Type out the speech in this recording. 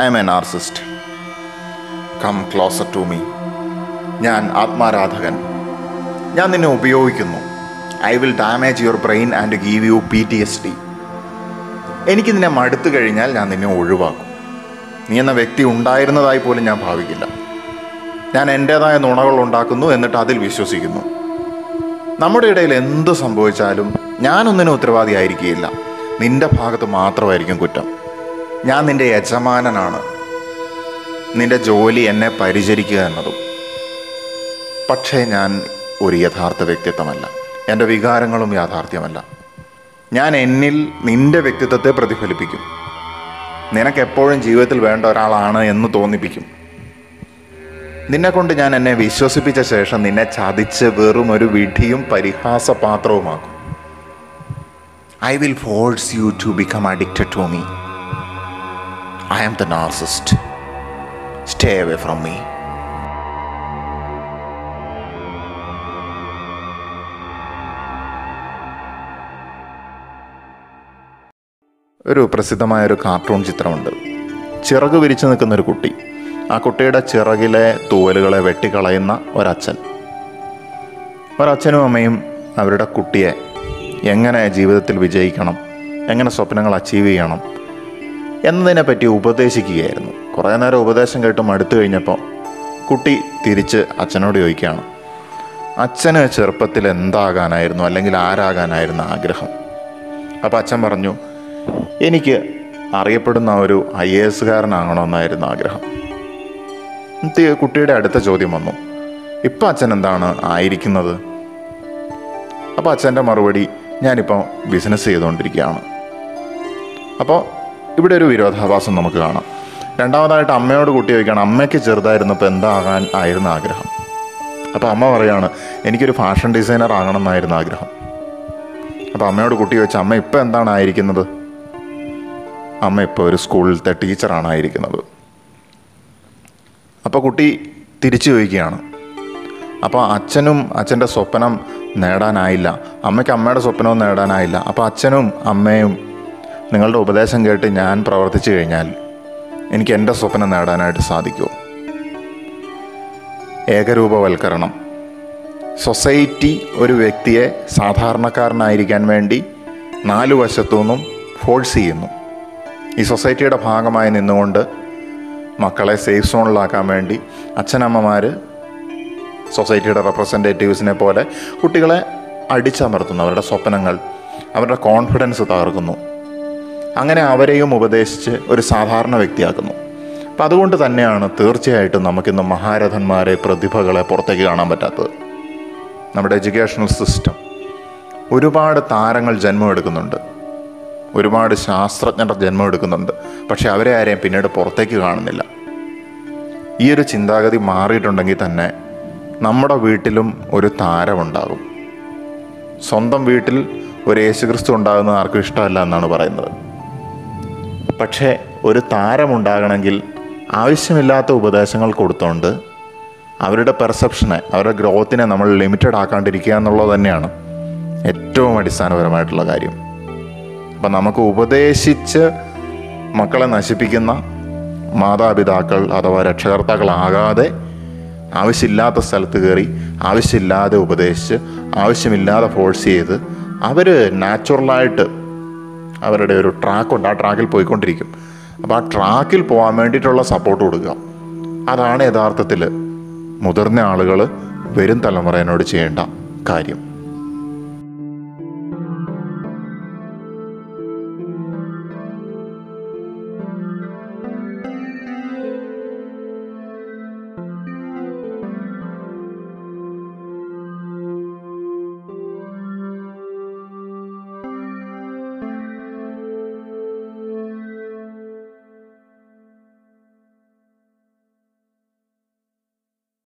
I am a narcissist come closer to me ഞാൻ ആത്മാരാധകൻ. ഞാൻ നിന്നെ ഉപയോഗിക്കുന്നു. I will damage your brain and give you P T S D എനിക്ക് നിന്നെ മടുത്തു കഴിഞ്ഞാൽ ഞാൻ നിന്നെ ഒഴിവാക്കും. നീ എന്ന വ്യക്തി ഉണ്ടായിരുന്നതായി പോലും ഞാൻ ഭാവിക്കില്ല. ഞാൻ എന്റേതായ നുണകൾ ഉണ്ടാക്കുന്നു എന്നിട്ട് അതിൽ വിശ്വസിക്കുന്നു. നമ്മുടെ ഇടയിൽ എന്ത് സംഭവിച്ചാലും ഞാനൊന്നിനും ഉത്തരവാദിയായിരിക്കുകയില്ല. നിന്റെ ഭാഗത്ത് മാത്രമായിരിക്കും കുറ്റം. ഞാൻ നിന്റെ യജമാനനാണ്. നിന്റെ ജോലി എന്നെ പരിചരിക്കുക എന്നതും. പക്ഷേ ഞാൻ ഒരു യഥാർത്ഥ വ്യക്തിത്വമല്ല. എന്റെ വികാരങ്ങളും യാഥാർത്ഥ്യമല്ല. ഞാൻ എന്നിൽ നിന്റെ വ്യക്തിത്വത്തെ പ്രതിഫലിപ്പിക്കും. നിനക്ക് എപ്പോഴും ജീവിതത്തിൽ വേണ്ട ഒരാളാണ് എന്ന് തോന്നിപ്പിക്കും. നിന്നെക്കൊണ്ട് ഞാൻ എന്നെ വിശ്വസിപ്പിച്ച ശേഷം നിന്നെ ചതിച്ച് വെറും ഒരു വിധിയും പരിഹാസപാത്രവുമാക്കും. I will force you to become addicted to me I am the narcissist stay away from me ഒരു പ്രസിദ്ധമായ ഒരു കാർട്ടൂൺ ചിത്രമുണ്ട്. ചിറക് വിരിച്ചു നിൽക്കുന്ന ഒരു കുട്ടി. ആ കുട്ടിയുടെ ചിറകിലെ തൂവലുകളെ വെട്ടിക്കളയുന്ന ഒരച്ഛൻ. ഒരച്ഛനും അമ്മയും അവരുടെ കുട്ടിയെ എങ്ങനെ ജീവിതത്തിൽ വിജയിക്കണം? എങ്ങനെ സ്വപ്നങ്ങൾ അച്ചീവ് ചെയ്യണം? എന്നതിനെപ്പറ്റി ഉപദേശിക്കുകയായിരുന്നു. കുറേ നേരം ഉപദേശം കേട്ട് മടുത്തു കഴിഞ്ഞപ്പോൾ കുട്ടി തിരിച്ച് അച്ഛനോട് ചോദിക്കുകയാണ്. അച്ഛന് ചെറുപ്പത്തിൽ എന്താകാനായിരുന്നു അല്ലെങ്കിൽ ആരാകാനായിരുന്നു ആഗ്രഹം? അപ്പോൾ അച്ഛൻ പറഞ്ഞു എനിക്ക് അറിയപ്പെടുന്ന ഒരു ഐ എ എസ്സുകാരനാകണമെന്നായിരുന്നു ആഗ്രഹം. കുട്ടിയുടെ അടുത്ത ചോദ്യം വന്നു ഇപ്പം അച്ഛൻ എന്താണ് ആയിരിക്കുന്നത്? അപ്പോൾ അച്ഛന്റെ മറുപടി ഞാനിപ്പോൾ ബിസിനസ് ചെയ്തുകൊണ്ടിരിക്കുകയാണ്. അപ്പോൾ ഇവിടെ ഒരു വിരോധാഭാസം നമുക്ക് കാണാം. രണ്ടാമതായിട്ട് അമ്മയോട് കുട്ടി ചോദിക്കുകയാണ് അമ്മയ്ക്ക് ചെറുതായിരുന്നപ്പോൾ എന്താകാൻ ആയിരുന്നു ആഗ്രഹം? അപ്പോൾ അമ്മ പറയുകയാണ് എനിക്കൊരു ഫാഷൻ ഡിസൈനർ ആകണം എന്നായിരുന്നു ആഗ്രഹം. അപ്പോൾ അമ്മയോട് കുട്ടി ചോദിച്ചാൽ അമ്മ ഇപ്പോൾ എന്താണ് ആയിരിക്കുന്നത്? അമ്മ ഇപ്പോൾ ഒരു സ്കൂളിലത്തെ ടീച്ചറാണ് ആയിരിക്കുന്നത്. അപ്പോൾ കുട്ടി തിരിച്ചു ചോദിക്കുകയാണ് അപ്പോൾ അച്ഛനും അച്ഛന്റെ സ്വപ്നം നേടാനായില്ല? അമ്മയ്ക്ക് അമ്മയുടെ സ്വപ്നവും നേടാനായില്ല? അപ്പോൾ അച്ഛനും അമ്മയും നിങ്ങളുടെ ഉപദേശം കേട്ട് ഞാൻ പ്രവർത്തിച്ചു കഴിഞ്ഞാൽ എനിക്ക് എന്റെ സ്വപ്നം നേടാനായിട്ട് സാധിക്കുമോ ഏകരൂപവൽക്കരണം. സൊസൈറ്റി ഒരു വ്യക്തിയെ സാധാരണക്കാരനായിരിക്കാൻ വേണ്ടി നാലു വശത്തു നിന്നും ഫോഴ്സ് ചെയ്യുന്നു. ഈ സൊസൈറ്റിയുടെ ഭാഗമായി നിന്നുകൊണ്ട് മക്കളെ സേഫ് സോണിലാക്കാൻ വേണ്ടി അച്ഛനമ്മമാർ സൊസൈറ്റിയുടെ റെപ്രസെന്റേറ്റീവ്സിനെ പോലെ കുട്ടികളെ അടിച്ചമർത്തുന്നു. അവരുടെ സ്വപ്നങ്ങൾ അവരുടെ കോൺഫിഡൻസ് തകർക്കുന്നു. അങ്ങനെ അവരെയും ഉപദേശിച്ച് ഒരു സാധാരണ വ്യക്തിയാക്കുന്നു. അപ്പം അതുകൊണ്ട് തന്നെയാണ് തീർച്ചയായിട്ടും നമുക്കിന്ന് മഹാരഥന്മാരെ പ്രതിഭകളെ പുറത്തേക്ക് കാണാൻ പറ്റാത്തത്. നമ്മുടെ എഡ്യൂക്കേഷണൽ സിസ്റ്റം. ഒരുപാട് താരങ്ങൾ ജന്മമെടുക്കുന്നുണ്ട് ഒരുപാട് ശാസ്ത്രജ്ഞർ ജന്മമെടുക്കുന്നുണ്ട് പക്ഷെ അവരെ ആരെയും പിന്നീട് പുറത്തേക്ക് കാണുന്നില്ല. ഈ ഒരു ചിന്താഗതി മാറിയിട്ടുണ്ടെങ്കിൽ തന്നെ നമ്മുടെ വീട്ടിലും ഒരു താരമുണ്ടാകും സ്വന്തം വീട്ടിൽ ഒരു യേശുക്രിസ്തു ഉണ്ടാകുന്നത് ആർക്കും ഇഷ്ടമല്ല എന്നാണ് പറയുന്നത്. പക്ഷേ ഒരു താരമുണ്ടാകണമെങ്കിൽ ആവശ്യമില്ലാത്ത ഉപദേശങ്ങൾ കൊടുത്തുകൊണ്ട് അവരുടെ പെർസെപ്ഷനെ അവരുടെ ഗ്രോത്തിനെ നമ്മൾ ലിമിറ്റഡ് ആക്കാണ്ടിരിക്കുക എന്നുള്ളത് തന്നെയാണ് ഏറ്റവും അടിസ്ഥാനപരമായിട്ടുള്ള കാര്യം. അപ്പം നമുക്ക് ഉപദേശിച്ച് മക്കളെ നശിപ്പിക്കുന്ന മാതാപിതാക്കൾ അഥവാ രക്ഷകർത്താക്കളാകാതെ ആവശ്യമില്ലാത്ത സ്ഥലത്ത് കയറി ആവശ്യമില്ലാതെ ഉപദേശിച്ച് ആവശ്യമില്ലാതെ ഫോഴ്സ് ചെയ്ത് അവർ നാച്ചുറലായിട്ട് അവരുടെ ഒരു ട്രാക്കുണ്ട് ആ ട്രാക്കിൽ പോയിക്കൊണ്ടിരിക്കും. അപ്പോൾ ആ ട്രാക്കിൽ പോകാൻ വേണ്ടിയിട്ടുള്ള സപ്പോർട്ട് കൊടുക്കുക. അതാണ് യഥാർത്ഥത്തിൽ മുതിർന്ന ആളുകൾ വരും തലമുറയോട് ചെയ്യേണ്ട കാര്യം.